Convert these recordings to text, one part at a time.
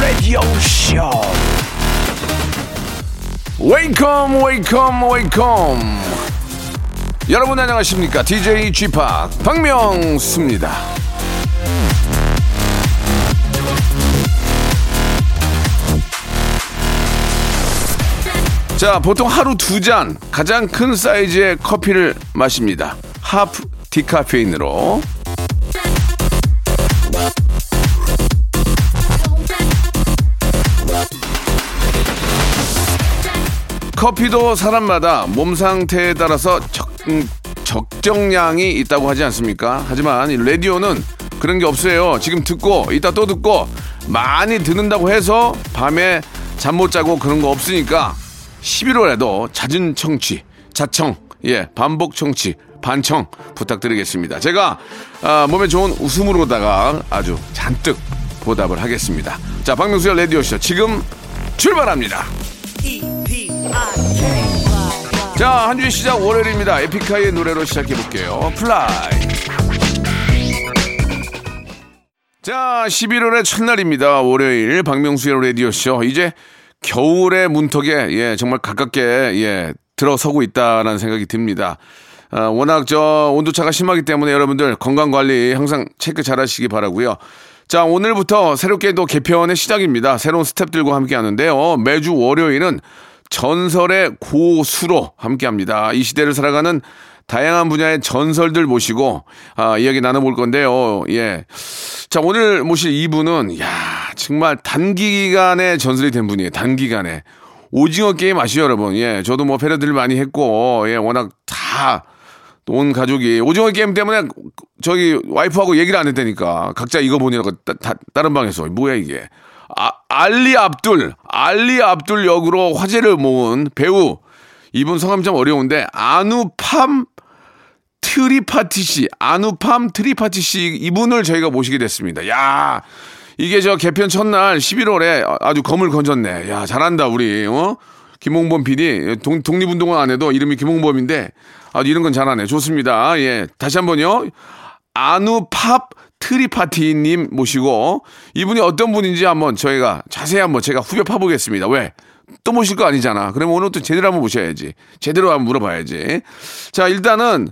Radio Show. Welcome, welcome, welcome. 여러분 안녕하십니까? DJ p 박명수입니다. 자, 보통 하루 두 잔 가장 큰 사이즈의 커피를 마십니다. 하프 디카페인으로. 커피도 사람마다 몸 상태에 따라서 적, 음, 적정량이 있다고 하지 않습니까? 하지만 이 라디오는 그런 게 없어요. 지금 듣고 이따 또 듣고 많이 듣는다고 해서 밤에 잠 못 자고 그런 거 없으니까 11월에도 잦은 청취, 자청, 예, 반복 청취, 반청 부탁드리겠습니다. 제가 아, 몸에 좋은 웃음으로다가 아주 잔뜩 보답을 하겠습니다. 자, 박명수의 라디오쇼 지금 출발합니다. 자, 한 주의 시작 월요일입니다. 에픽하이의 노래로 시작해볼게요. Fly. 자, 11월의 첫날입니다. 월요일 박명수의 라디오쇼. 이제 겨울의 문턱에 예, 정말 가깝게 예, 들어서고 있다라는 생각이 듭니다. 아, 워낙 저 온도차가 심하기 때문에 여러분들 건강 관리 항상 체크 잘 하시기 바라고요. 자, 오늘부터 새롭게 도 개편의 시작입니다. 새로운 스탭들과 함께 하는데요. 매주 월요일은 전설의 고수로 함께 합니다. 이 시대를 살아가는 다양한 분야의 전설들 모시고 아, 이야기 나눠볼 건데요. 예. 자, 오늘 모실 이분은 야, 정말 단기간에 전설이 된 분이에요. 단기간에. 오징어 게임 아시죠, 여러분? 예. 저도 뭐 패러디를 많이 했고 예, 워낙 다 온 가족이 오징어 게임 때문에 저기 와이프하고 얘기를 안 했다니까. 각자 이거 보느라고 따, 다, 다른 방에서 뭐야 이게. 아, 알리 압둘, 알리 압둘 역으로 화제를 모은 배우. 이분 성함 좀 어려운데 아누팜 트리파티 씨, 아누팜 트리파티 씨 이분을 저희가 모시게 됐습니다. 야, 이게 저 개편 첫날 11월에 아주 거물을 건졌네. 야, 잘한다 우리. 어? 김홍범 PD 동, 독립운동은 안 해도 이름이 김홍범인데 아주 이런 건 잘하네. 좋습니다. 예, 다시 한 번요. 아누팝 트리파티님 모시고 이분이 어떤 분인지 한번 저희가 자세히 한번 제가 후벼 파보겠습니다. 왜? 또 모실 거 아니잖아. 그러면 오늘 또 제대로 한번 모셔야지. 제대로 한번 물어봐야지. 자, 일단은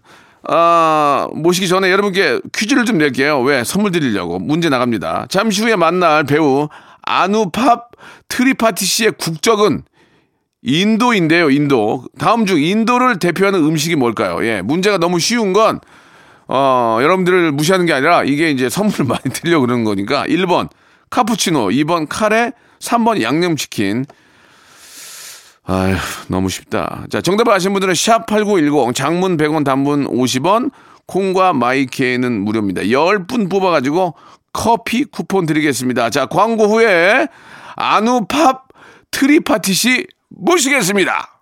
아, 모시기 전에 여러분께 퀴즈를 좀 낼게요. 왜? 선물 드리려고. 문제 나갑니다. 잠시 후에 만날 배우 아누팝 트리파티 씨의 국적은 인도인데요, 인도. 다음 중 인도를 대표하는 음식이 뭘까요? 예, 문제가 너무 쉬운 건, 어, 여러분들을 무시하는 게 아니라 이게 이제 선물을 많이 드리려고 그러는 거니까 1번 카푸치노, 2번 카레, 3번 양념치킨. 아휴, 너무 쉽다. 자, 정답을 아시는 분들은 샵8910, 장문 100원, 단문 50원, 콩과 마이케이는 무료입니다. 10분 뽑아가지고 커피 쿠폰 드리겠습니다. 자, 광고 후에 아누팝 트리파티시 모시겠습니다.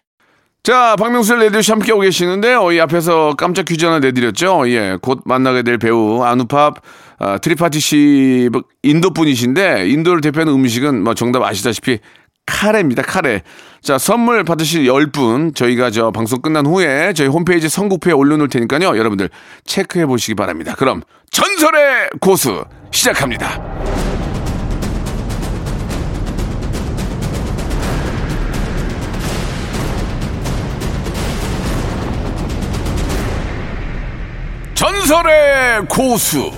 자, 박명수의 레디오 함께 오고 계시는데요. 이 앞에서 깜짝 퀴즈 하나 내드렸죠. 예, 곧 만나게 될 배우 아누팝 아, 트리파티 씨 인도 분이신데 인도를 대표하는 음식은 뭐 정답 아시다시피 카레입니다. 카레. 자, 선물 받으실 10분 저희가 저 방송 끝난 후에 저희 홈페이지 선곡표에 올려놓을 테니까요. 여러분들 체크해 보시기 바랍니다. 그럼 전설의 고수 시작합니다. 전설의 고수.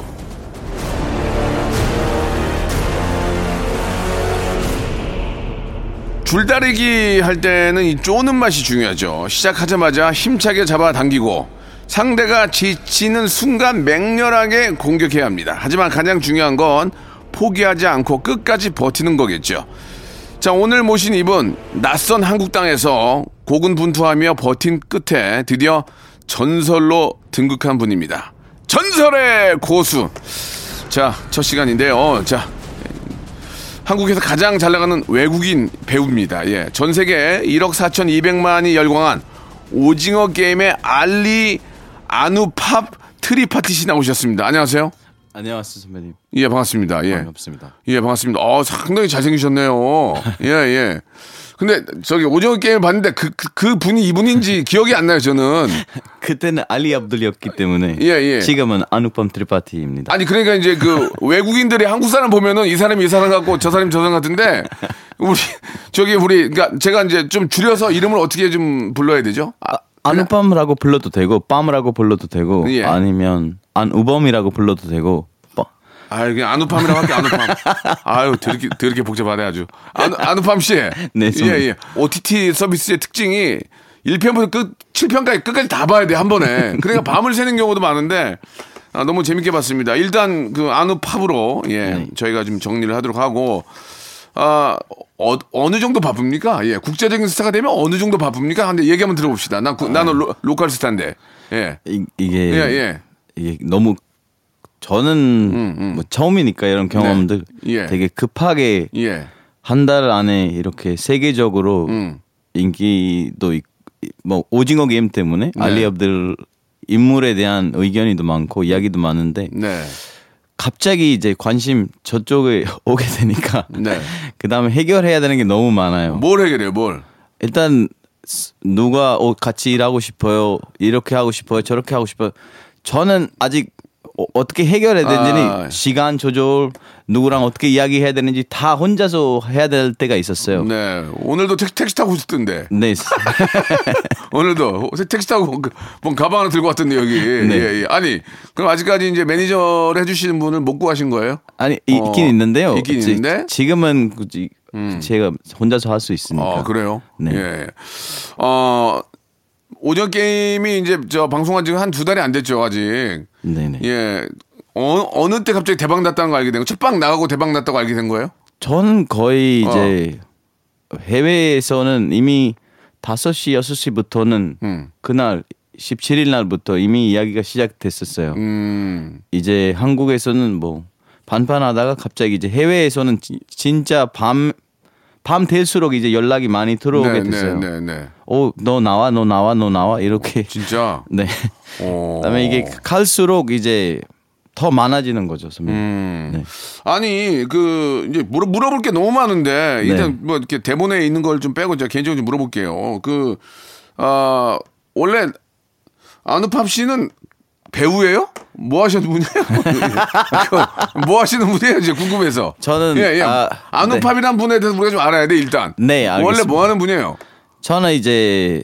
줄다리기 할 때는 이 쪼는 맛이 중요하죠. 시작하자마자 힘차게 잡아당기고 상대가 지치는 순간 맹렬하게 공격해야 합니다. 하지만 가장 중요한 건 포기하지 않고 끝까지 버티는 거겠죠. 자, 오늘 모신 이분 낯선 한국 땅에서 고군분투하며 버틴 끝에 드디어 전설로 등극한 분입니다. 전설의 고수. 자, 첫 시간인데요. 자, 한국에서 가장 잘 나가는 외국인 배우입니다. 예. 전 세계 1억 4,200만이 열광한 오징어 게임의 알리 아누팝 트리파티 씨 나오셨습니다. 안녕하세요. 안녕하세요 선배님. 예, 반갑습니다. 예. 반갑습니다. 예, 반갑습니다. 어, 상당히 잘생기셨네요. 예, 예. 근데 저기 오징어 게임 봤는데 그, 그, 그 분이 이분인지 기억이 안 나요, 저는. 그때는 알리 압둘이었기 때문에 예, 예. 지금은 아누팜 트리파티입니다. 아니 그러니까 이제 그 외국인들이 한국 사람 보면은 이 사람이 이 사람 같고 저 사람이 저 사람 같은데 우리 저기 우리 그러니까 제가 이제 좀 줄여서 이름을 어떻게 좀 불러야 되죠? 아, 아누팜이라고 불러도 되고 빰이라고 불러도 되고 예. 아니면 안우범이라고 불러도 되고 빠- 아 그냥 아누팜이라고 할게 아누팜. 아유 더럽게 더럽게 복잡하네 아주. 아누 아누팜 씨. 네, 예 선생님. 예. OTT 서비스의 특징이 1편부터 끝 7편까지 끝까지 다 봐야 돼 한 번에. 그러니까 밤을 새는 경우도 많은데. 아, 너무 재밌게 봤습니다. 일단 그 아누팝으로 예 네. 저희가 좀 정리를 하도록 하고 아 어, 어느 정도 바쁩니까? 예 국제적인 스타가 되면 어느 정도 바쁩니까? 한데 얘기 한번 들어봅시다. 난 구- 나는 로, local 스타인데 예 이, 이게 예, 예. 이게 너무 저는 뭐 처음이니까 이런 경험들 네. 예. 되게 급하게 예. 한달 안에 이렇게 세계적으로 음. 인기도 있, 뭐 오징어 게임 때문에 네. 알리 압들 인물에 대한 의견이도 많고 이야기도 많은데 네. 갑자기 이제 관심 저쪽에 오게 되니까 네. 그 다음에 해결해야 되는 게 너무 많아요. 뭘 해결해요? 뭘? 일단 스- 누가 어, 같이 일하고 싶어요. 이렇게 하고 싶어요. 저렇게 하고 싶어요. 저는 아직 어, 떻게 해결해야 되는지 아. 시간 조절 누구랑 어떻게 이야기해야 되는지 다 혼자서 해야 될 때가 있었어요. 네. 오늘도 택시, 택시 타고 오셨던데. 네. 오늘도 택시 타고 그- 뭔 가방 하나 들고 왔던데 여기. 네. 예, 예. 아니 그럼 아직까지 이제 매니저를 해주시는 분을 못 구하신 거예요? 아니 이- 어, 있긴 있는데요. 있긴 지- 있는데? 음. 지금은 굳이 제가 혼자서 할 수 있으니까. 아 그래요? 네. 예. 어 오전 게임이 이제 저 방송한 지가 한두 달이 안 됐죠 아직. 네네. 예. 어, 어느 때 갑자기 대박 났다는 거 알게 된 거? 첫방 나가고 대박 났다고 알게 된 거예요? 저는 거의 어. 이제 해외에서는 이미 5시, 6시부터는 음. 그날 17일 날부터 이미 이야기가 시작됐었어요. 음. 이제 한국에서는 뭐 반반하다가 갑자기 이제 해외에서는 지- 진짜 밤, 밤 될수록 이제 연락이 많이 들어오게 네, 됐어요. 네, 네, 네. 오, 너 나와, 너 나와, 너 나와 이렇게. 진짜. 네. 어. 그다음에 이게 갈수록 이제 더 많아지는 거죠, 선배님. 음. 네. 아니 그 이제 물어 물어볼 게 너무 많은데 일단 네. 뭐 이렇게 대본에 있는 걸 좀 빼고 제가 개인적으로 좀 물어볼게요. 그 아, 원래 아누팝 씨는 배우예요? 뭐 하시는 분이에요? 그, 뭐 하시는 분이에요? 이제 궁금해서. 저는, 예, 예. 아, 아, 누팝이란 분에 대해서 우리가 좀 알아야 돼 일단. 네, 원래 알겠습니다. 뭐 하는 분이에요? 저는 이제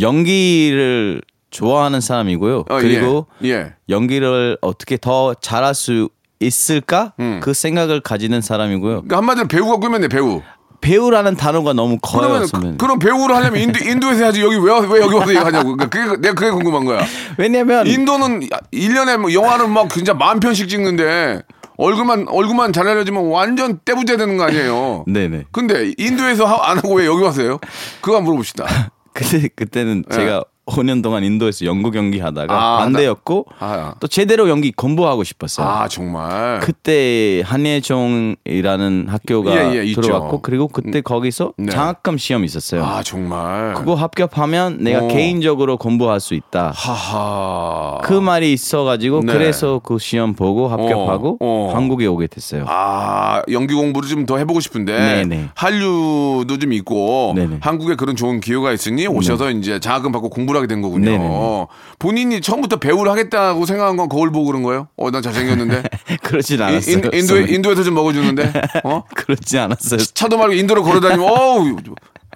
연기를 좋아하는 사람이고요. 어, 그리고 예. 예. 연기를 어떻게 더 잘할 수 있을까? 음. 그 생각을 가지는 사람이고요. 그러니까 한마디로 배우가 돼 배우. 배우라는 단어가 너무 커요. 그러면 선배님. 그, 럼 배우를 하려면 인도 인도에서 해야지 여기 왜 왜 여기 와서 하냐고. 그러니까 그게 내가 그게 궁금한 거야. 왜냐면 인도는 1년에 뭐 영화를 막 진짜 만 편씩 찍는데 얼굴만 얼굴만 잘 알려지면 완전 떼부자 되는 거 아니에요. 네네. 근데 인도에서 하- 안 하고 왜 여기 와서요? 그거 한번 물어봅시다. 그때 그때는 제가 5년 동안 인도에서 연극 연기 하다가 예. 아, 반대였고 아. 또 제대로 연기 공부하고 싶었어요. 아 정말. 그때 한예종이라는 학교가 예, 예, 있죠. 들어왔고 그리고 그때 거기서 네. 장학금 시험 있었어요. 아 정말. 그거 합격하면 내가 어. 개인적으로 공부할 수 있다. 하하. 그 말이 있어가지고 네. 그래서 그 시험 보고 합격하고 어, 어. 한국에 오게 됐어요. 아 연기 공부를 좀 더 해보고 싶은데 네네. 한류도 좀 있고 네네. 한국에 그런 좋은 기회가 있으니 오셔서 이제 장학금 받고 공부 를 하게 된 거군요. 네네네. 본인이 처음부터 배우를 하겠다고 생각한 건 거울 보고 그런 거예요? 어, 난 잘생겼는데. 그러진 인, 않았어요. 인도에, 선배님. 인도에서 좀 먹어주는데. 어? 그렇지 않았어요. 차도 말고 인도로 걸어다니면 어우,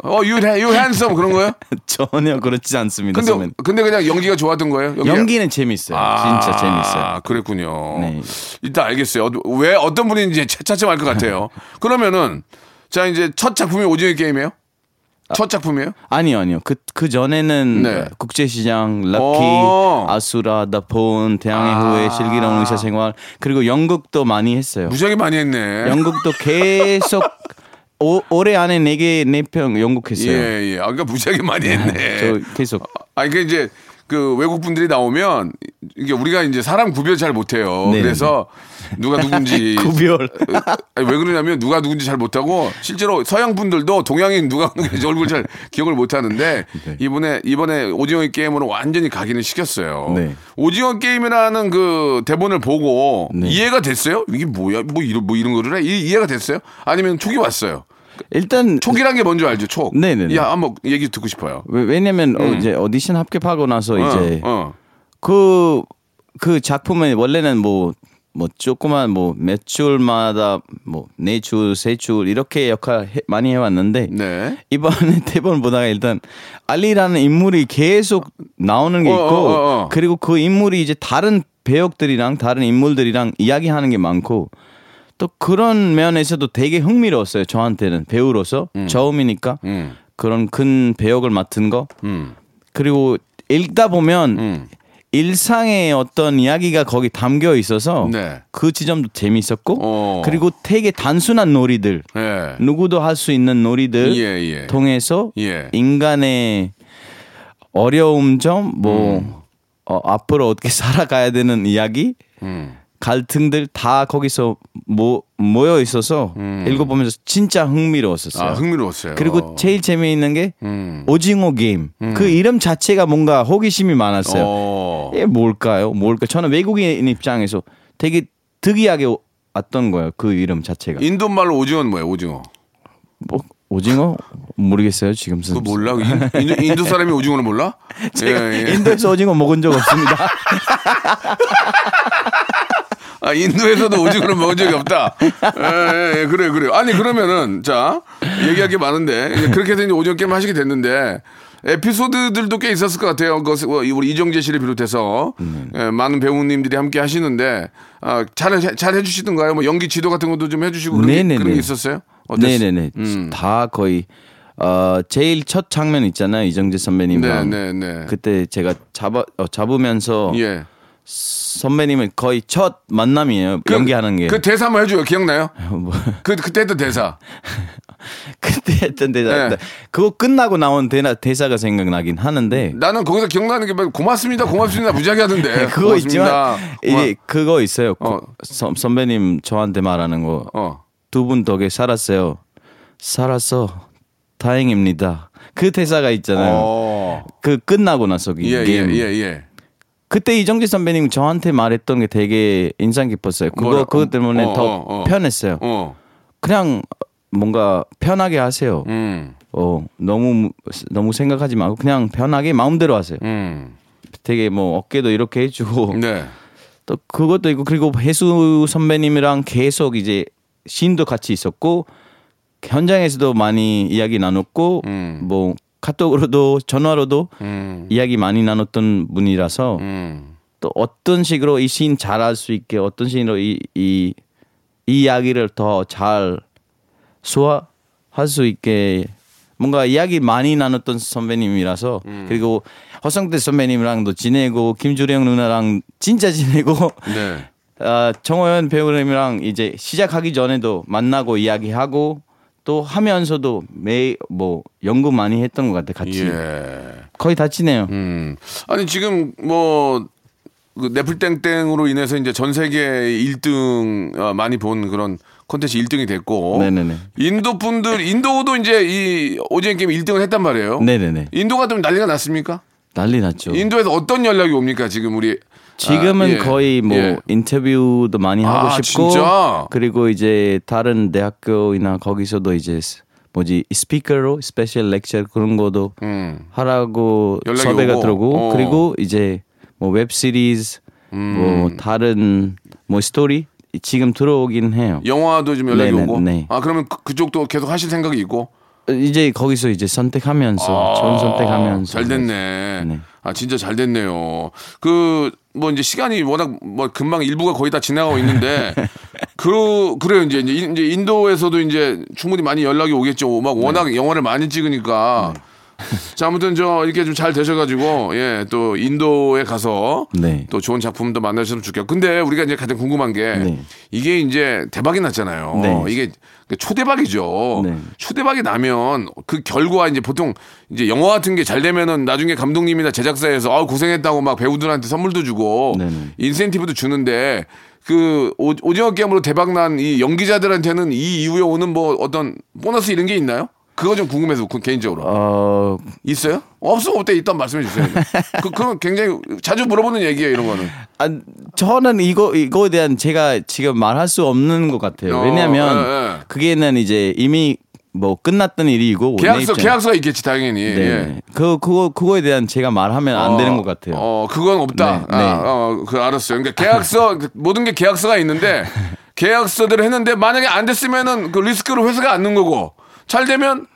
어, you, you handsome 그런 거예요? 전혀 그렇지 않습니다. 근데. 근데 그냥 연기가 좋았던 거예요? 연기가? 연기는 재밌어요. 진짜 재밌어요. 아, 그랬군요. 네. 일단 알겠어요. 어, 왜 어떤 분인지 차- 차츰 알것 같아요. 그러면은 자 이제 첫 작품이 오징어 게임이에요? 첫 작품이에요? 아니요, 아니요. 그, 그 전에는 네. 국제시장, 럭키, 어. 아수라, 더폰, 태양의 아. 후예, 슬기로운 의사생활, 그리고 연극도 많이 했어요. 무지하게 많이 했네. 연극도 계속 오, 올해 안에 네 개, 네편 연극했어요. 예, 예. 아, 그러니까 무지하게 많이 했네. 저 계속. 아니, 그 이제 그 외국 분들이 나오면 이게 우리가 이제 사람 구별 잘 못해요. 네. 그래서 누가 누군지 구별. 아니, 왜 그러냐면 누가 누군지 잘 못하고 실제로 서양 분들도 동양인 누가 누군지 얼굴 잘 기억을 못하는데 이번에 이번에 오징어 게임으로 완전히 각인을 시켰어요. 네. 오징어 게임이라는 그 대본을 보고 네. 이해가 됐어요? 이게 뭐야? 뭐 이런 뭐 이런 거를 해? 이- 이해가 됐어요? 아니면 촉이 왔어요? 일단 촉이란 게 뭔지 알죠? 촉. 네네네. 야 한번 얘기 듣고 싶어요. 왜- 왜냐면 어, 이제 오디션 합격하고 나서 이제 어, 어. 그, 그 작품은 원래는 뭐, 뭐 조그만 뭐 몇 줄마다 뭐 네 줄, 세 줄 이렇게 역할 해- 많이 해왔는데 네. 이번에 대본 보다가 일단 알리라는 인물이 계속 나오는 게 어, 있고 어, 어, 어. 그리고 그 인물이 이제 다른 배역들이랑 다른 인물들이랑 이야기하는 게 많고 또 그런 면에서도 되게 흥미로웠어요 저한테는 배우로서 처음이니까 음. 그런 큰 배역을 맡은 거 음. 그리고 읽다 보면 음. 일상의 어떤 이야기가 거기 담겨 있어서 네. 그 지점도 재미있었고 어. 그리고 되게 단순한 놀이들 예. 누구도 할 수 있는 놀이들 예, 예. 통해서 예. 인간의 어려움 점뭐 음. 어, 앞으로 어떻게 살아가야 되는 이야기 음. 갈등들 다 거기서 모, 모여 있어서 읽어보면서 진짜 흥미로웠었어요. 음. 아, 흥미로웠어요. 그리고 제일 재미있는 게 음. 오징어 게임. 그 이름 자체가 뭔가 호기심이 많았어요. 어. 이게 뭘까요? 뭘까? 저는 외국인 입장에서 되게 특이하게 왔던 거예요. 그 이름 자체가. 인도 말로 오징어는 뭐예요? 오징어. 뭐, 오징어 모르겠어요. 지금 그거 몰라? 인, 인도, 인도 사람이 오징어를 몰라? 제가 예, 예. 인도에서 오징어 먹은 적 없습니다. 아, 인도에서도 오징어를 먹은 적이 없다. 예, 예, 예, 그래요, 그래요. 아니, 그러면은, 자, 얘기할 게 많은데, 그렇게 해서 이제 오징어 게임 하시게 됐는데, 에피소드들도 꽤 있었을 것 같아요. 그, 우리 이정재 씨를 비롯해서, 예, 많은 배우님들이 함께 하시는데, 아, 잘, 해- 잘 해주시던가요? 뭐 연기 지도 같은 것도 좀 해주시고 그런, 게. 그런 게 있었어요? 어땠어요? 네네네. 음. 다 거의 어, 제일 첫 장면 있잖아요. 이정재 네, 선배님이랑. 네, 네. 그때 제가 잡아 어, 잡으면서 예. 선배님은 거의 첫 만남이에요. 그- 연기하는 게. 그 대사 한번 해줘요. 기억나요? 뭐, 그, 그때 했던 대사. 그때 했던 대사. 네. 그거 끝나고 나온 대사, 대사가 생각나긴 하는데. 나는 거기서 기억나는 게 뭐, 고맙습니다, 고맙습니다, 무지하게 하던데. 네, 그거 고맙습니다. 있지만 이게 그거 있어요. 고- 어. 선- 선배님 저한테 말하는 거. 어. 두분 덕에 살았어요. 살았어. 다행입니다. 그 대사가 있잖아요. 어. 그 끝나고 나서 그 예, 예, 게임. 예, 예. 그때 이정재 선배님 저한테 말했던 게 되게 인상 깊었어요. 그거 뭐라- 그것 때문에 어, 더 어, 어. 편했어요. 어. 그냥 뭔가 편하게 하세요. 음. 어 너무 너무 생각하지 말고 그냥 편하게 마음대로 하세요. 음. 되게 뭐 어깨도 이렇게 해주고 네. 또 그것도 있고 그리고 해수 선배님이랑 계속 이제 씬도 같이 있었고 현장에서도 많이 이야기 나눴고 음. 뭐 카톡으로도 전화로도 음. 이야기 많이 나눴던 분이라서 음. 또 어떤 식으로 이씬 잘할 수 있게 어떤 식으로 이, 이, 이 이야기를 더 잘 소화할 수 있게 뭔가 이야기 많이 나눴던 선배님이라서 그리고 허성태 선배님이랑도 지내고 김주령 누나랑 진짜 지내고 네. 아, 정호연 배우님이랑 이제 시작하기 전에도 만나고 이야기하고 또 하면서도 매뭐 연구 많이 했던 것 같아 같이 예. 거의 다 지내요. 음. 아니 지금 뭐 그 네플땡땡으로 인해서 이제 전 세계 1등 어, 많이 본 그런 콘텐츠 1등이 됐고 네네네. 인도 분들 인도도 이제 이 오징어 게임 1등을 했단 말이에요. 네네네. 인도가 좀 난리가 났습니까? 난리 났죠. 인도에서 어떤 연락이 옵니까 지금 우리 지금은 아, 예. 거의 뭐 예. 인터뷰도 많이 하고 아, 싶고 진짜? 그리고 이제 다른 대학교이나 거기서도 이제 스- 뭐지 speaker로 special lecture 그런 거도 음. 하라고 섭외가 오고. 들어오고 어. 그리고 이제 뭐 웹 시리즈 음. 뭐 다른 뭐 스토리 지금 들어오긴 해요. 영화도 좀 연락이 네네, 오고. 네. 아 그러면 그, 그쪽도 계속 하실 생각이 있고. 이제 거기서 이제 선택하면서 전 선택하면서 잘 됐네. 네. 아 진짜 잘 됐네요. 그 뭐 이제 시간이 워낙 뭐 금방 일부가 거의 다 지나가고 있는데 그 그래요 이제 이제 인도에서도 이제 충분히 많이 연락이 오겠죠. 막 워낙 영화를 많이 찍으니까 자, 아무튼 저 이렇게 좀 잘 되셔가지고 예, 또 인도에 가서 네. 또 좋은 작품도 만나셨으면 좋겠고. 근데 우리가 이제 가장 궁금한 게 네. 이게 이제 대박이 났잖아요. 네. 이게 초대박이죠. 네. 초대박이 나면 그 결과 이제 보통 이제 영화 같은 게 잘 되면은 나중에 감독님이나 제작사에서 아 고생했다고 막 배우들한테 선물도 주고 네네. 인센티브도 주는데 그 오- 오징어 게임으로 대박 난 이 연기자들한테는 이 이후에 오는 뭐 어떤 보너스 이런 게 있나요? 그거 좀 궁금해서 그 개인적으로 어, 있어요? 없으면 없대 있단 말씀해 주세요. 그 그건 굉장히 자주 물어보는 얘기예요 이런 거는. 아, 저는 이거 이거에 대한 제가 지금 말할 수 없는 것 같아요. 어, 왜냐하면 예, 예. 그게는 이제 이미 뭐 끝났던 일이고 내 계약서 계약서가 있겠지 당연히. 네. 예. 그 그거 그거에 대한 제가 말하면 안 되는 것 같아요. 어, 그건 없다. 네, 네. 아, 어, 그 알았어요. 그러니까 계약서 모든 게 계약서가 있는데 계약서대로 했는데 만약에 안 됐으면은 그 리스크를 회사가 안는 거고 잘 되면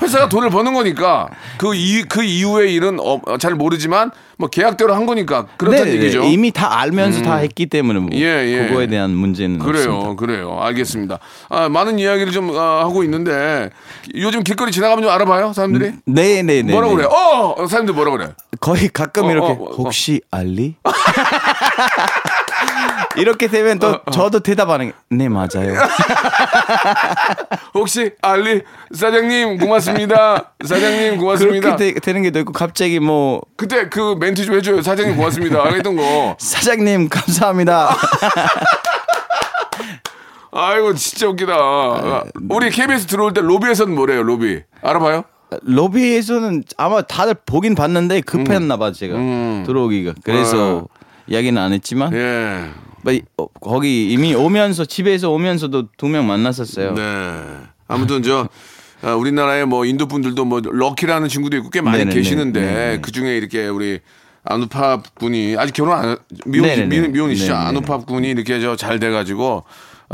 회사가 돈을 버는 거니까 그, 이, 그 이후의 일은 어, 어, 잘 모르지만 뭐 계약대로 한 거니까 그렇다는 네, 얘기죠. 이미 다 알면서 다 했기 때문에 뭐 예, 예. 그거에 대한 문제는 그래요, 없습니다. 그래요. 알겠습니다. 아, 많은 이야기를 좀 아, 하고 있는데 요즘 길거리 지나가면 좀 알아봐요, 사람들이. 네, 네, 네. 뭐라 네. 그래? 어, 어, 사람들 뭐라 그래? 거의 가끔 어, 이렇게 어, 어, 어. 혹시 알리? 이렇게 되면 또 저도 대답하는 게, 네 맞아요. 혹시 알리 사장님 고맙습니다. 사장님 고맙습니다. 그렇게 되, 는 게도 있고 갑자기 뭐 그때 그 멘트 좀 해줘요. 사장님 고맙습니다. 했던 거. 사장님 감사합니다. 아이고 진짜 웃기다. 아, 우리 KBS 들어올 때 로비에서는 뭐래요? 로비 알아봐요? 로비에서는 아마 다들 보긴 봤는데 급했나 봐 제가 들어오기가. 그래서 어. 이야기는 안 했지만 예. 뭐, 어, 거기 이미 오면서 집에서 오면서도 두 명 만났었어요. 네. 아무튼 저 아, 우리나라에 뭐 인도 분들도 뭐 럭키라는 친구도 있고 꽤 많이 네네네. 계시는데 네네. 그 중에 이렇게 우리 아누팝 군이 아직 결혼 안 미혼 미혼이시죠? 아누팝 군이 이렇게 저 잘 돼가지고 어,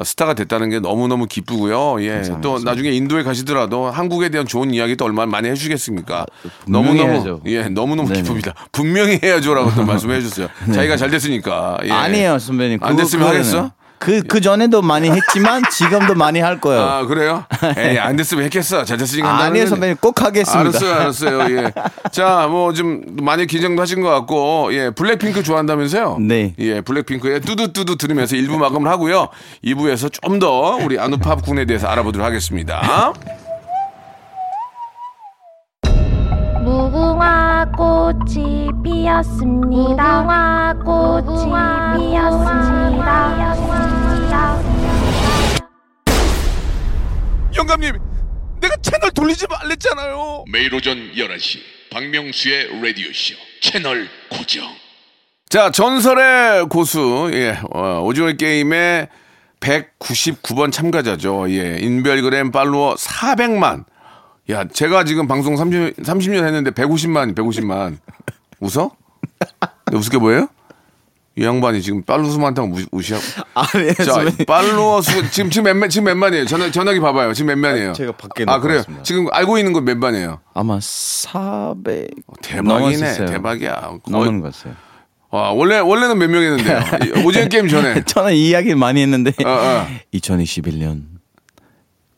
스타가 됐다는 게 너무 너무 기쁘고요. 예. 또 나중에 인도에 가시더라도 한국에 대한 좋은 이야기 또 얼마나 많이 해주겠습니까? 너무 분명히 너무 해야죠. 예 너무 너무 네네. 기쁩니다. 분명히 해야죠라고 또 말씀해 주셨어요. 자기가 잘 됐으니까. 예. 아니에요 선배님. 안 됐으면 그거는 하겠어? 그, 그 전에도 많이 했지만 지금도 많이 할 거예요. 아 그래요? 에이 안 됐으면 했겠어. 잘 됐으니까 아니에요 거는- 선배님 꼭 하겠습니다. 알았어요, 알았어요. 예. 자, 뭐 좀 많이 긴장도 하신 것 같고, 예, 블랙핑크 좋아한다면서요? 네. 예, 블랙핑크의 뚜두뚜두 들으면서 1부 마감을 하고요. 2부에서 좀 더 우리 아누팝 군에 대해서 알아보도록 하겠습니다. 무궁화 꽃이 피었습니다. 무궁화 꽃이 피었습니다. 영감님, 내가 채널 돌리지 말랬잖아요. 매일 오전 11시, 박명수의 라디오 쇼 채널 고정. 자, 전설의 고수, 예, 어, 오징어 게임의 199번 참가자죠. 예, 인별그램 팔로워 400만. 야, 제가 지금 방송 30, 30년 했는데 150만, 150만. 웃어? 내 우습게 보여요? 이 양반이 지금 팔로워 수 많다고 무- 무시하고. 아니에요 자, 선배님. 팔로워 수 지금 지금 몇 만, 지금 몇 만이에요? 전화 전화기 봐봐요. 지금 몇 만이에요? 제가 밖에 아 그래요? 왔습니다. 지금 알고 있는 건 몇 만이에요? 아마 400 대박이네, 넘었었어요. 대박이야. 넘는 것 같아요. 아, 원래 원래는 몇 명이었는데요? 이 오징어 게임 전에. 저는 이 이야기를 많이 했는데 어, 어. 2021년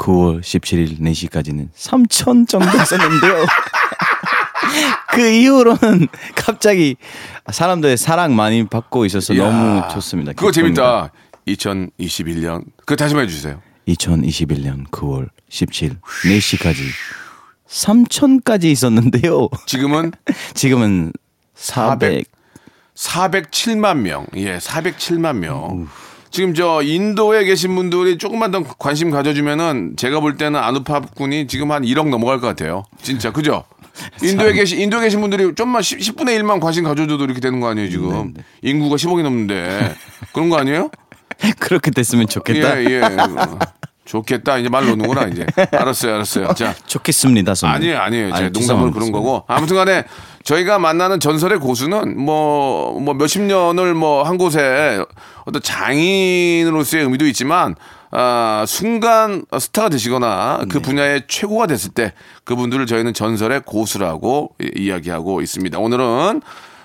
9월 17일 4시까지는 3천 정도 썼는데요. 그 이후로는 갑자기 사람들의 사랑 많이 받고 있어서 이야, 너무 좋습니다. 그거 기쁩니다. 재밌다. 2021년. 그거 다시 말해 주세요. 2021년 9월 17일 4시까지 3천까지 있었는데요. 지금은 지금은 400 407만 명. 예, 407만 명. 지금 저 인도에 계신 분들이 조금만 더 관심 가져주면은 제가 볼 때는 아누팝 군이 지금 한 1억 넘어갈 것 같아요. 진짜 그죠? 인도에 계신 인도에 계신 분들이 좀만 10, 10분의 1만 관심 가져줘도 이렇게 되는 거 아니에요 네, 지금 인구가 10억이 넘는데 그런 거 아니에요? 그렇게 됐으면 좋겠다. 예 예. 어, 좋겠다 이제 말 놓는구나 이제. 알았어요 알았어요. 자 좋겠습니다. 선배님. 아니에요, 아니에요. 아니, 농담으로 그런. 거고. 아무튼 간에 저희가 만나는 전설의 고수는 뭐, 뭐 몇십 년을 뭐 한 곳에 어떤 장인으로서의 의미도 있지만, 아, 순간 스타가 되시거나 그 네. 분야의 최고가 됐을 때 그분들을 저희는 전설의 고수라고 이- 이야기하고 있습니다. 오늘은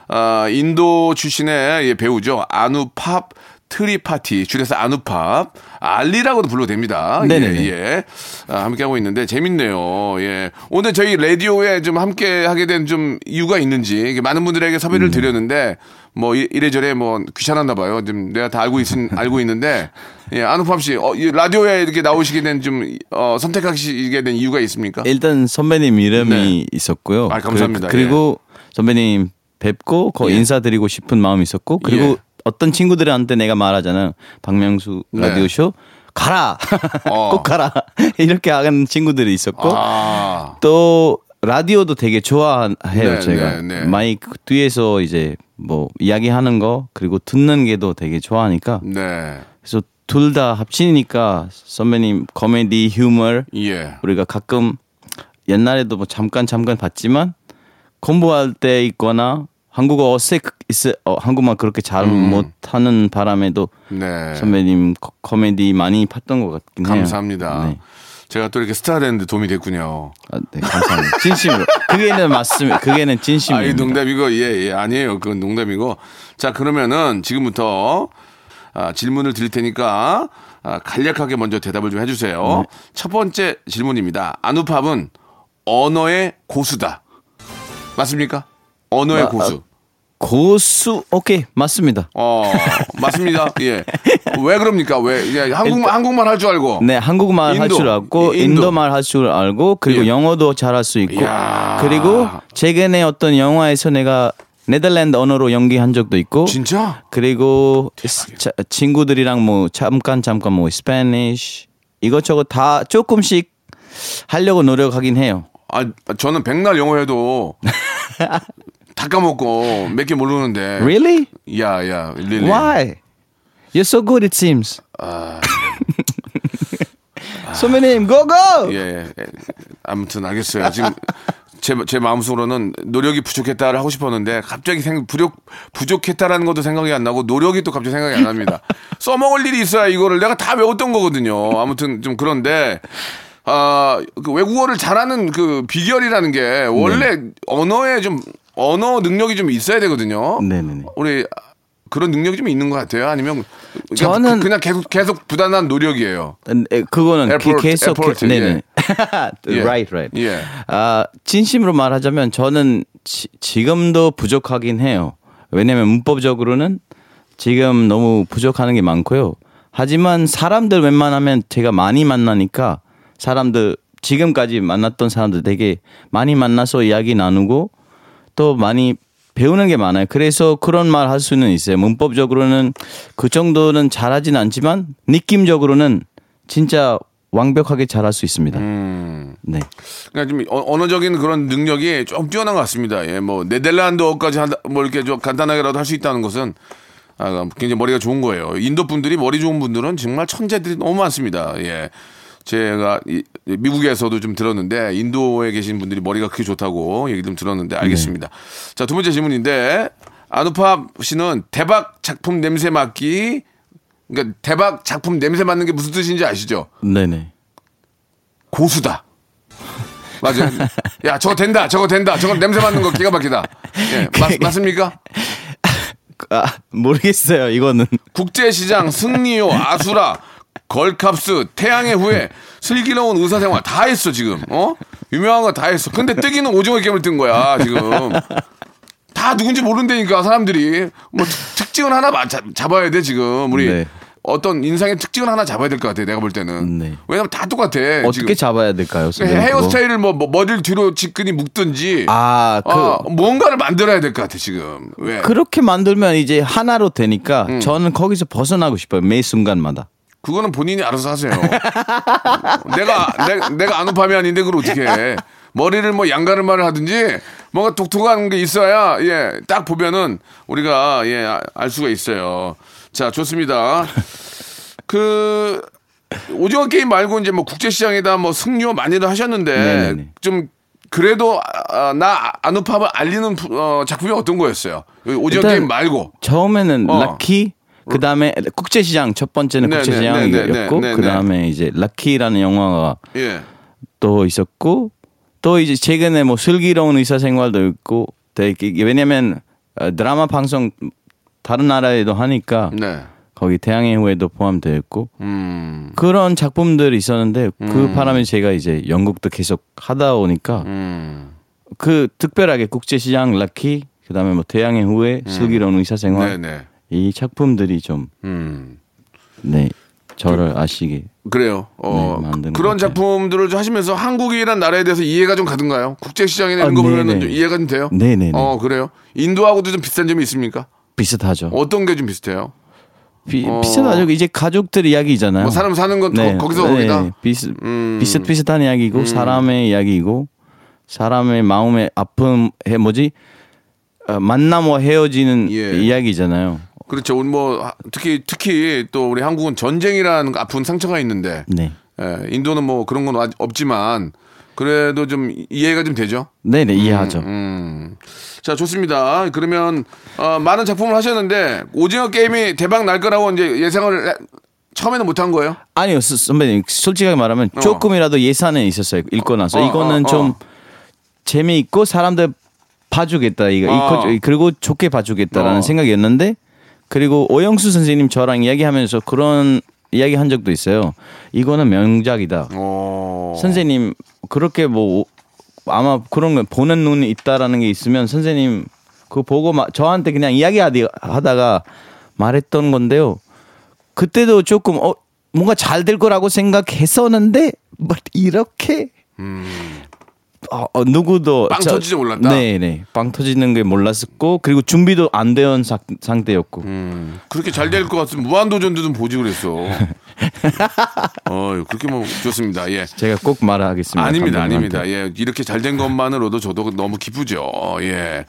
아, 인도 출신의 예, 배우죠. 아누팝 트리파티 줄여서 아누팝 알리라고도 불러도 됩니다. 네네네. 예, 예. 아, 함께 하고 있는데 재밌네요. 예. 오늘 저희 라디오에 좀 함께 하게 된 좀 이유가 있는지 많은 분들에게 섭외를 드렸는데 뭐 이- 이래저래 뭐 귀찮았나 봐요. 좀 내가 다 알고 있 알고 있는데 예, 아누팝 씨 어, 이 라디오에 이렇게 나오시게 된 좀 어, 선택하시게 된 이유가 있습니까? 일단 선배님 이름이 네. 있었고요. 아, 감사합니다. 그, 리고 선배님 뵙고 거 예. 인사드리고 싶은 마음이 있었고 그리고 예. 어떤 친구들한테 내가 말하잖아요. 박명수 네. 라디오 쇼 가라 어. 꼭 가라 이렇게 하는 친구들이 있었고 아, 또 라디오도 되게 좋아해요 네, 제가 네, 네. 마이크 뒤에서 이제 뭐 이야기하는 거 그리고 듣는 게도 되게 좋아하니까 네. 그래서 둘 다 합치니까 선배님 코미디 휴머 예. 우리가 가끔 옛날에도 뭐 잠깐 잠깐 봤지만 공부할 때 있거나 한국어 어색 있어 어, 한국말 그렇게 잘 음. 못하는 바람에도 네. 선배님 코, 코미디 많이 봤던 것 같긴 해요. 감사합니다. 네. 제가 또 이렇게 스타 되는데 도움이 됐군요. 아, 네, 감사합니다. 진심으로. 그게는 맞습니다. 그게는 아, 이 진심입니다. 농담이고, 예, 예, 아니에요. 그건 농담이고. 자, 그러면은 지금부터 아, 질문을 드릴 테니까 아, 간략하게 먼저 대답을 좀 해주세요. 네. 첫 번째 질문입니다. 아누팝은 언어의 고수다. 맞습니까? 언어의 아, 고수. 고수 오케이 맞습니다. 어, 맞습니다. 예. 왜 그럽니까? 왜? 예, 한국말, 한국말 할 줄 알고. 네, 한국말 할 줄 알고 이- 인도. 인도 말 할 줄 알고 그리고 예. 영어도 잘 할 수 있고 이야. 그리고 최근에 어떤 영화에서 내가 네덜란드 언어로 연기한 적도 있고 진짜? 그리고 자- 친구들이랑 뭐 잠깐 잠깐 뭐 Spanish 이것저것 다 조금씩 하려고 노력하긴 해요. 아, 저는 백날 영어 해도 다 까먹고 몇 개 모르는데. Really? 야, 야, really. Why? You're so good it seems. 아. 선배님 go go! 예, 예. 아무튼 알겠어요. 지금 제, 제 마음속으로는 노력이 부족했다를 하고 싶었는데 갑자기 생, 부족, 부족했다라는 것도 생각이 안 나고 노력이 또 갑자기 생각이 안 납니다. 써먹을 일이 있어야 이거를 내가 다 외웠던 거거든요. 아무튼 좀 그런데 아, 그 외국어를 잘하는 그 비결이라는 게 원래 언어에 좀 언어 능력이 좀 있어야 되거든요. 네네네. 우리 그런 능력이 좀 있는 것 같아요. 아니면 저는- 그냥 계속 계속 부단한 노력이에요. 에, 그거는 기- 계속 airport, 네 네. 예. right, right. 예. 아 진심으로 말하자면 저는 지, 지금도 부족하긴 해요. 왜냐면 문법적으로는 지금 너무 부족하는 게 많고요. 하지만 사람들 웬만하면 제가 많이 만나니까 사람들 지금까지 만났던 사람들 되게 많이 만나서 이야기 나누고 또 많이 배우는 게 많아요. 그래서 그런 말 할 수는 있어요. 문법적으로는 그 정도는 잘하진 않지만 느낌적으로는 진짜 완벽하게 잘할 수 있습니다. 음. 네. 그러니까 좀 어- 언어적인 그런 능력이 좀 뛰어난 것 같습니다. 예, 뭐 네덜란드어까지 한다, 뭐 이렇게 좀 간단하게라도 할 수 있다는 것은 아, 굉장히 머리가 좋은 거예요. 인도 분들이 머리 좋은 분들은 정말 천재들이 너무 많습니다. 예. 제가 이- 미국에서도 좀 들었는데 인도에 계신 분들이 머리가 그렇게 좋다고 얘기 좀 들었는데 알겠습니다. 자, 두 번째 질문인데 아누팝 씨는 대박 작품 냄새 맡기 그러니까 대박 작품 냄새 맡는 게 무슨 뜻인지 아시죠? 네네. 고수다. 맞아요. 야, 저거 된다. 저거 된다. 저거 냄새 맡는 거 기가 막히다. 예, 맞, 맞습니까? 아 모르겠어요. 이거는 국제시장, 승리호, 아수라, 걸캅스, 태양의 후예, 슬기로운 의사생활 다 했어, 지금. 어? 유명한 거 다 했어. 근데 뜨기는 오징어 게임을 뜬 거야, 지금. 다 누군지 모른다니까, 사람들이. 뭐, 특- 특징을 하나 마- 잡- 잡아야 돼, 지금. 우리. 네. 어떤 인상의 특징을 하나 잡아야 될 것 같아, 내가 볼 때는. 네. 왜냐면 다 똑같아. 어떻게 지금. 잡아야 될까요? 그거? 헤어스타일을 뭐, 뭐 머리를 뒤로 지끈히 묶든지 아, 그 어, 뭔가를 만들어야 될 것 같아 지금 왜 그렇게 만들면 이제 하나로 되니까 음. 저는 거기서 벗어나고 싶어요. 매 순간마다. 그거는 본인이 알아서 하세요 내가 내, 내가 아누팜이 아닌데 그걸 어떻게 해 머리를 뭐 양가르마를 하든지 뭔가 독특한 게 있어야 예 딱 보면은 우리가 예 알 수가 있어요 자 좋습니다 그 오징어 게임 말고 이제 뭐 국제 시장에다 뭐 승려 많이들 하셨는데 네네네. 좀 그래도 아, 나 아누팝을 알리는 부- 어, 작품이 어떤 거였어요? 오징어 게임 말고. 처음에는 어. 라키 그 다음에 국제시장 첫 번째는 네, 네, 국제시장이었고 네, 네, 네, 그 다음에 이제 라키라는 영화가 예. 또 있었고 또 이제 최근에 뭐 슬기로운 의사생활도 있고 되게 왜냐면 어, 드라마 방송 다른 나라에도 하니까 네. 거기 태양의 후예도 포함되어 있고 음. 그런 작품들이 있었는데 그 바람에 제가 이제 연극도 계속 하다 오니까 음. 그 특별하게 국제시장 라키 그다음에 뭐 태양의 후예 슬기로운 의사생활 음. 네네. 이 작품들이 좀 음. 네, 저를 아시게 그래요. 어, 네, 그런. 작품들을 좀 하시면서 한국이란 나라에 대해서 이해가 좀 가든가요? 국제 시장이나 이런 아, 거 네네. 보면 좀 이해가 좀 돼요? 네네네. 어, 그래요. 인도하고도 좀 비슷한 점이 있습니까? 비슷하죠. 어떤 게 좀 비슷해요? 비, 어. 비슷하죠. 이제 가족들 이야기잖아요. 뭐 사람 사는 건 거- 거기서 거기다? 비슷 음. 비슷 비슷한 이야기고 사람의 이야기고 사람의 마음의 아픔 해 뭐지 어, 만나고 헤어지는 예. 이야기잖아요. 그렇죠. 뭐 하- 특히 특히 또 우리 한국은 전쟁이라는 그 아픈 상처가 있는데 네. 예, 인도는 뭐 그런 건 없지만 그래도 좀 이해가 좀 되죠. 네네 이해하죠. 음. 자, 좋습니다. 그러면 어, 많은 작품을 하셨는데 오징어 게임이 대박 날 거라고 이제 예상을 해- 처음에는 못한 거예요? 아니요 스- 선배님 솔직하게 말하면 어. 조금이라도 예산은 있었어요. 읽고 나서 어, 이거는 어, 좀 어. 재미있고 사람들 봐주겠다 이거 어. 그리고 좋게 봐주겠다라는 어. 생각이었는데 그리고 오영수 선생님 저랑 이야기하면서 그런 이야기 한 적도 있어요. 이거는 명작이다. 어. 선생님 그렇게 뭐 아마 그런 거 보는 눈이 있다라는 게 있으면 선생님 그거 보고 마- 저한테 그냥 이야기하다가 말했던 건데요. 그때도 조금 어 뭔가 잘 될 거라고 생각했었는데 뭐 이렇게 어, 어, 누구도 음. 빵 터질 줄 몰랐다? 네네 빵 터지는 게 몰랐었고 그리고 준비도 안 되온 사- 상태였고 음, 그렇게 잘 될 것 같으면 무한 도전도 좀 보지 그랬어. 어, 그렇게 뭐 좋습니다. 예. 제가 꼭 말하겠습니다. 아닙니다, 감독님한테. 아닙니다. 예, 이렇게 잘 된 것만으로도 저도 너무 기쁘죠. 예.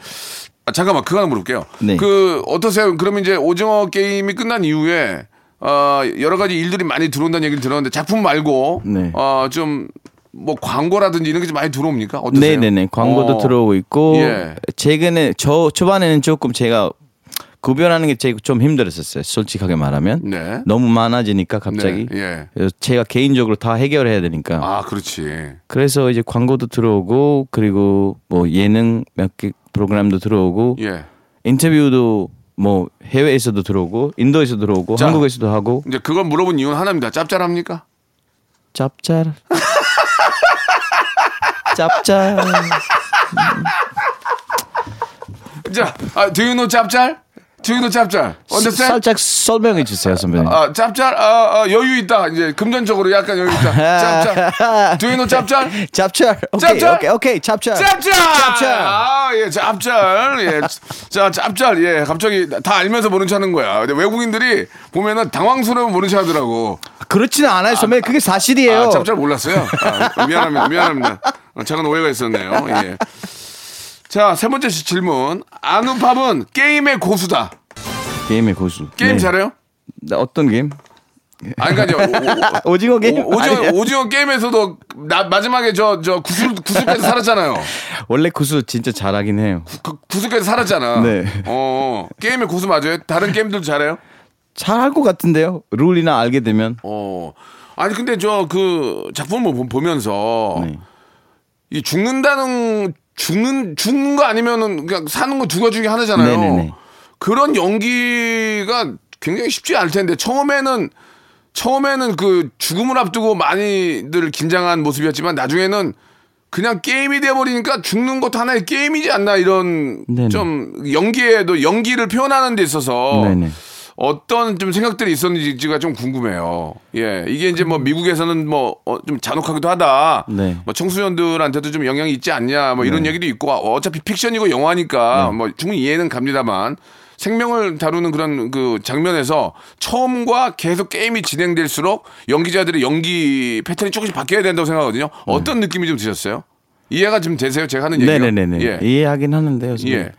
아, 잠깐만, 그거 하나 물어볼게요. 네. 그 어떠세요? 그러면 이제 오징어 게임이 끝난 이후에 어, 여러 가지 일들이 많이 들어온다는 얘기를 들었는데 작품 말고 네. 어, 좀 뭐 광고라든지 이런 게 좀 많이 들어옵니까? 어떠세요? 네네네 광고도 어. 들어오고 있고 예. 최근에 저 초반에는 조금 제가 구별하는 게 제가 좀 힘들었었어요. 솔직하게 말하면 네. 너무 많아지니까 갑자기 네, 예. 제가 개인적으로 다 해결해야 되니까 아, 그렇지. 그래서 이제 광고도 들어오고 그리고 뭐 예능 몇 개 프로그램도 들어오고 예. 인터뷰도 뭐 해외에서도 들어오고 인도에서 들어오고 자. 한국에서도 하고 이제 그걸 물어본 이유는 하나입니다. 짭짤합니까? 짭짤 짭짤 자, 아, do you know 짭짤? Do you know 짭짤? 언더스탠? 살짝 설명해 주세요 선배님. 아, 짭짤? 아, 아, 여유 있다. 이제 금전적으로 약간 여유 있다. 짭짤. Do you know 짭짤? 짭짤. 오케이, 짭짤? 오케이, 오케이, 짭짤. 짭짤! 짭짤. 아, 예, 짭짤. 예. 자, 짭짤. 예, 갑자기 다 알면서 모른 체 하는 거야. 근데 외국인들이 보면은 당황스러우면 모른 체 하더라고. 그렇지는 않아요, 선배님. 그게 사실이에요. 아, 짭짤 몰랐어요. 아, 미안합니다. 미안합니다. 어, 작은 오해가 있었네요. 예. 자, 세 번째 질문. 아누팝은 게임의 고수다. 게임의 고수. 게임 네. 잘해요? 나 어떤 게임? 아니, 오- 오- 오징어 게임. 오, 아니야. 오징어 게임에서도 나, 마지막에 저, 저 구슬, 구슬까지 살았잖아요. 원래 구수 진짜 잘하긴 해요. 그, 구슬까지 살았잖아. 네. 어, 게임의 고수 맞아요? 다른 게임들도 잘해요? 잘할 것 같은데요. 룰이나 알게 되면. 어. 아니, 근데 저 그 작품을 보- 보면서 네. 이 죽는다는, 죽는, 죽는 거 아니면은 그냥 사는 거 두가 중에 하나잖아요. 네네네. 그런 연기가 굉장히 쉽지 않을 텐데 처음에는 처음에는 그 죽음을 앞두고 많이들 긴장한 모습이었지만 나중에는 그냥 게임이 돼버리니까 죽는 것도 하나의 게임이지 않나 이런 네네. 좀 연기에도 연기를 표현하는 데 있어서 네네. 어떤 좀 생각들이 있었는지가 좀 궁금해요. 예, 이게 이제 뭐 미국에서는 뭐 좀 잔혹하기도 하다. 네. 뭐 청소년들한테도 좀 영향이 있지 않냐. 뭐 이런 얘기도 있고 어차피 픽션이고 영화니까 네. 뭐 충분히 이해는 갑니다만 생명을 다루는 그런 그 장면에서 처음과 계속 게임이 진행될수록 연기자들의 연기 패턴이 조금씩 바뀌어야 된다고 생각하거든요. 어떤 느낌이 좀 드셨어요? 이해가 좀 되세요? 제가 하는 얘기가? 네. 네네네네. 예. 이해하긴 하는데요. 선배님. 예.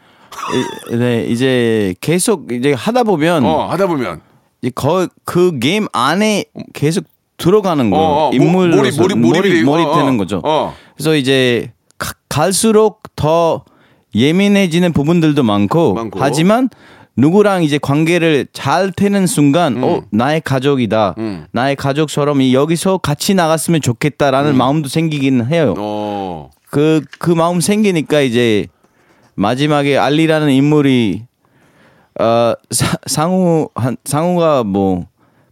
이- 네, 이제 계속 이제 하다 보면 어, 하다 보면 이 거, 그 게임 안에 계속 들어가는 거예요. 어, 어, 인물로 몰입, 몰입, 되고, 몰입되는 어, 어. 거죠. 어. 그래서 이제 가- 갈수록 더 예민해지는 부분들도 많고, 많고. 하지만 누구랑 이제 관계를 잘 태는 순간, 어 나의 가족이다, 음. 나의 가족처럼 이 여기서 같이 나갔으면 좋겠다라는 마음도 생기긴 해요. 음. 어. 그, 그 마음 생기니까 이제 마지막에 알리라는 인물이 어, 사, 상우 한 상우가 뭐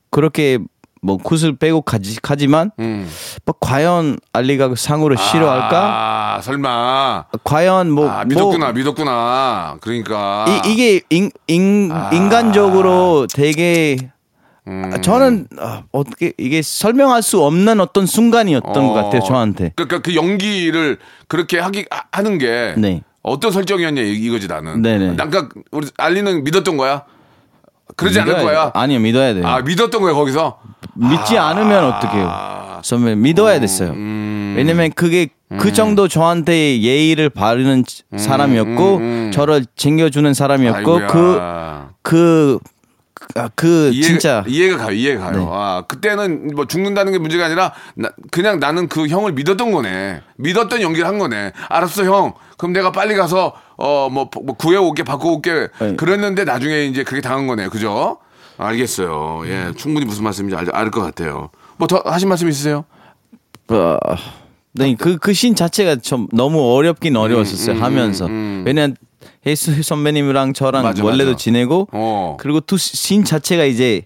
그렇게 뭐 굿을 빼고 가지, 가지만 음. 뭐 과연 알리가 그 상우를 싫어할까? 아, 설마. 과연 뭐 아, 믿었구나, 믿었구나. 그러니까. 뭐 이, 이게 인, 인, 아. 인간적으로 되게 음. 아, 저는 아, 어떻게 이게 설명할 수 없는 어떤 순간이었던 어. 것 같아요 저한테. 그러니까 그 연기를 그렇게 하기 하- 하는 게 네. 어떤 설정이었냐 이- 이거지 나는. 네네. 난 그러니까 우리 알리는 믿었던 거야. 그러지 않을 믿어야 거야. 아니요 믿어야 돼요. 아 믿었던 거야 거기서. 믿지 않으면 아. 어떡해요? 선배 믿어야 됐어요. 음. 왜냐면 그게 그 정도 저한테 예의를 바르는 사람이었고 음, 음. 저를 챙겨주는 사람이었고 아이고야. 그그 아, 그 이해가, 진짜 이해가 가요, 이해가 가요. 네. 아, 그때는 뭐 죽는다는 게 문제가 아니라 나- 그냥 나는 그 형을 믿었던 거네. 믿었던 연기를 한 거네. 알았어, 형. 그럼 내가 빨리 가서 어뭐 뭐 구해 올게, 바꿔 올게. 네. 그랬는데 나중에 이제 그렇게 당한 거네, 그죠? 알겠어요. 예, 충분히 무슨 말씀인지 알, 알것 같아요. 뭐 더 하신 말씀 있으세요? 어, 네, 그, 그 신 자체가 좀 너무 어렵긴 어려웠었어요, 하면서. 왜냐면, 혜수 선배님이랑 저랑 맞아, 원래도 맞아. 지내고, 어. 그리고 또신 자체가 이제,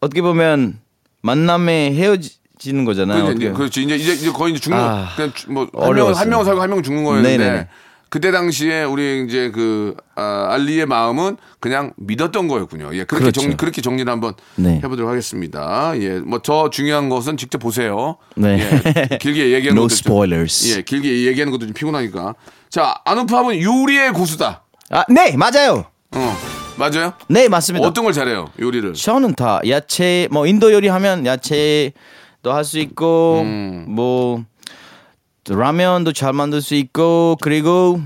어떻게 보면, 만남에 헤어지는 거잖아요. 그렇지, 이제, 그렇지. 이제, 이제, 이제 거의 이제 죽는, 아, 그냥 뭐한 명, 살고 한 명은 죽는 거였는데. 네네네. 그때 당시에 우리 이제 그 아, 알리의 마음은 그냥 믿었던 거였군요. 예, 그렇게 그렇죠. 정리 그렇게 정리를 한번 네. 해보도록 하겠습니다. 예, 뭐더 중요한 것은 직접 보세요. 네. 예, 길게 얘기하는 No 것도 spoilers. 좀, 예, 길게 얘기하는 것도 좀 피곤하니까. 자, 아누팝은 요리의 고수다. 아, 네, 맞아요. 어, 맞아요? 네, 맞습니다. 어떤 걸 잘해요? 요리를. 저는 다 야채 뭐 인도 요리 하면 야채도 할 수 있고 음. 뭐 라면도 잘 만들 수 있고 그리고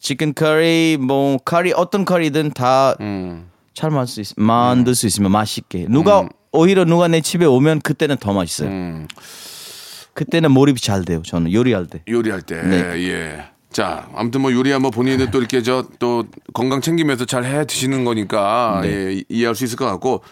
치킨 커리 뭐 커리 어떤 커리든 다잘 음. 만들 수 있, 만들 수 있으면 맛있게 누가 오히려 누가 내 집에 오면 그때는 더 맛있어요. 음. 그때는 몰입이 잘 돼요. 저는 요리할 때. 요리할 때. 네. 예. 자, 아무튼 뭐 요리 한번 본인은 또 이렇게 저 또 건강 챙기면서 잘 해 드시는 거니까 네. 예, 이해할 수 있을 것 같고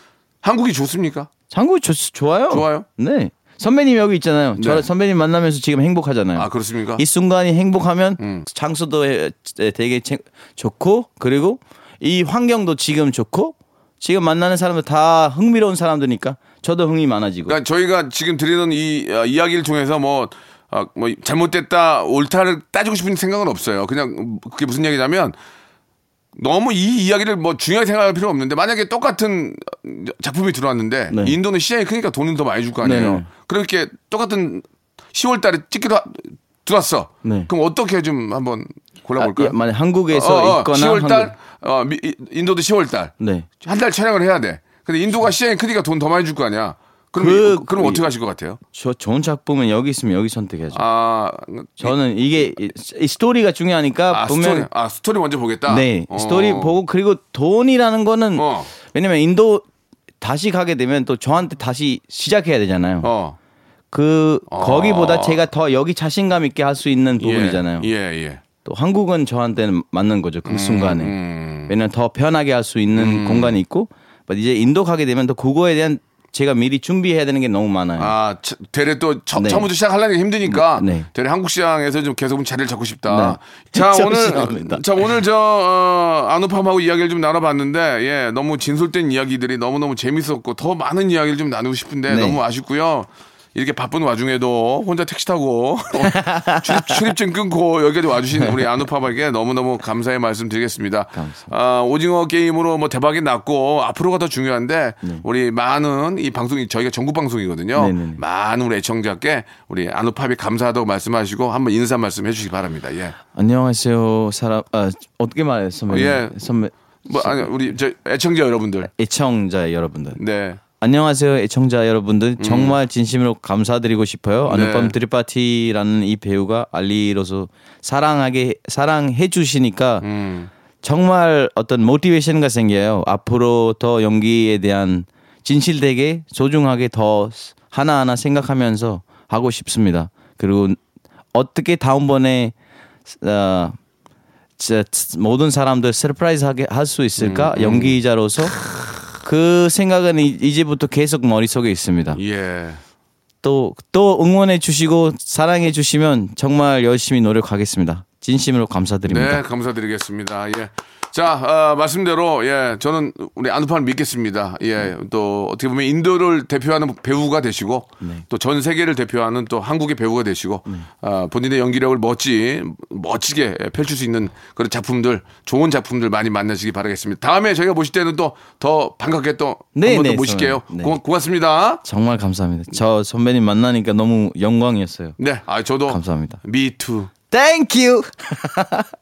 한국이 좋습니까? 한국이 좋, 좋아요. 좋아요? 네. 선배님 여기 있잖아요. 저 네. 선배님 만나면서 지금 행복하잖아요. 아, 그렇습니까? 이 순간이 행복하면 음. 장소도 해- 되게 체- 좋고 그리고 이 환경도 지금 좋고 지금 만나는 사람들 다 흥미로운 사람들이니까 저도 흥이 많아지고 그러니까 저희가 지금 드리는 이 어, 이야기를 통해서 뭐 아, 뭐 잘못됐다 옳다를 따지고 싶은 생각은 없어요. 그냥 그게 무슨 얘기냐면 너무 이 이야기를 뭐 중요하게 생각할 필요 없는데 만약에 똑같은 작품이 들어왔는데 네. 인도는 시장이 크니까 돈은 더 많이 줄 거 아니에요. 네네. 그렇게 똑같은 10월 달에 찍기로 하- 들어왔어. 네. 그럼 어떻게 좀 한번 골라볼까요? 아, 예, 만약 한국에서 있거나 10월 달, 한국- 어, 미- 이- 인도도 10월 달. 네. 한달 촬영을 해야 돼. 근데 인도가 시장이 크니까 돈 더 많이 줄 거 아니야. 그럼 그- 이- 그럼 그- 어떻게 하실 것 같아요? 저 좋은 작품은 여기 있으면 여기 선택해야죠. 아, 저는 이게 이, 이 스토리가 중요하니까 아 보면 스토리, 아 스토리 먼저 보겠다. 네 어. 스토리 보고 그리고 돈이라는 거는 어. 왜냐면 인도 다시 가게 되면 또 저한테 다시 시작해야 되잖아요. 어, 그 어. 거기보다 제가 더 여기 자신감 있게 할 수 있는 부분이잖아요. 예, 예, 예. 또 한국은 저한테는 맞는 거죠 그 순간에. 음. 왜냐면 더 편하게 할 수 있는 공간이 있고, 이제 인도 가게 되면 또 그거에 대한 제가 미리 준비해야 되는 게 너무 많아요. 아, 차- 되레 또 처, 네. 처음부터 시작하려는 게 힘드니까 네. 되레 한국 시장에서 좀 계속 자리를 잡고 싶다. 네. 자 오늘. 자 오늘 저 어, 아누팜하고 이야기를 좀 나눠봤는데 예 너무 진솔된 이야기들이 너무 너무 재밌었고 더 많은 이야기를 좀 나누고 싶은데 네. 너무 아쉽고요. 이렇게 바쁜 와중에도 혼자 택시 타고 출입, 출입증 끊고 여기까지 와주신 우리 아누팜에게 너무너무 감사의 말씀 드리겠습니다. 아, 오징어 게임으로 뭐 대박이 났고 앞으로가 더 중요한데 우리 많은 이 방송이 저희가 전국 방송이거든요. 네. 네네네. 많은 우리 애청자께 우리 아누팝이 감사하다고 말씀하시고 한번 인사 말씀 해 주시기 바랍니다. 예. 안녕하세요 사람 아, 어떻게 말해요 선배? 예. 선배 뭐 아니 우리 저 애청자 여러분들. 애청자 여러분들. 네. 안녕하세요 애청자 여러분들 정말 진심으로 감사드리고 싶어요. 음. 네. 아누밤 드리파티라는 이 배우가 알리로서 사랑하게 사랑해 주시니까 음. 정말 어떤 motivation가 생겨요. 앞으로 더 연기에 대한 진실되게 소중하게 더 하나하나 생각하면서 하고 싶습니다. 그리고 어떻게 다음번에 어, 모든 사람들 surprise 하게 할 수 있을까 연기자로서 그 생각은 이- 이제부터 계속 머릿속에 있습니다. 예. 또 또 응원해 주시고 사랑해 주시면 정말 열심히 노력하겠습니다. 진심으로 감사드립니다. 네, 감사드리겠습니다. 예. 자, 아, 말씀대로, 예, 저는 우리 안우판을 믿겠습니다. 예, 또 어떻게 보면 인도를 대표하는 배우가 되시고, 또전 세계를 대표하는 또 한국의 배우가 되시고, 아, 본인의 연기력을 멋지, 멋지게 펼칠 수 있는 그런 작품들, 좋은 작품들 많이 만나시기 바라겠습니다. 다음에 저희가 모실 때는 또 더 반갑게 또 네, 한번더 네, 모실게요. 네. 고, 고맙습니다. 정말 감사합니다. 저 선배님 만나니까 너무 영광이었어요. 네, 아, 저도. 감사합니다. Me too. Thank you.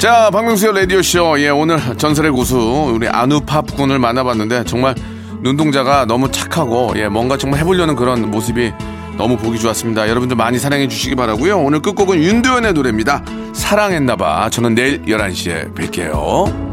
자, 박명수의 라디오쇼. 예, 오늘 전설의 고수, 우리 아누팝 군을 만나봤는데, 정말 눈동자가 너무 착하고, 예, 뭔가 정말 해보려는 그런 모습이 너무 보기 좋았습니다. 여러분들 많이 사랑해 주시기 바라고요 오늘 끝곡은 윤도현의 노래입니다. 사랑했나봐. 저는 내일 11시에 뵐게요.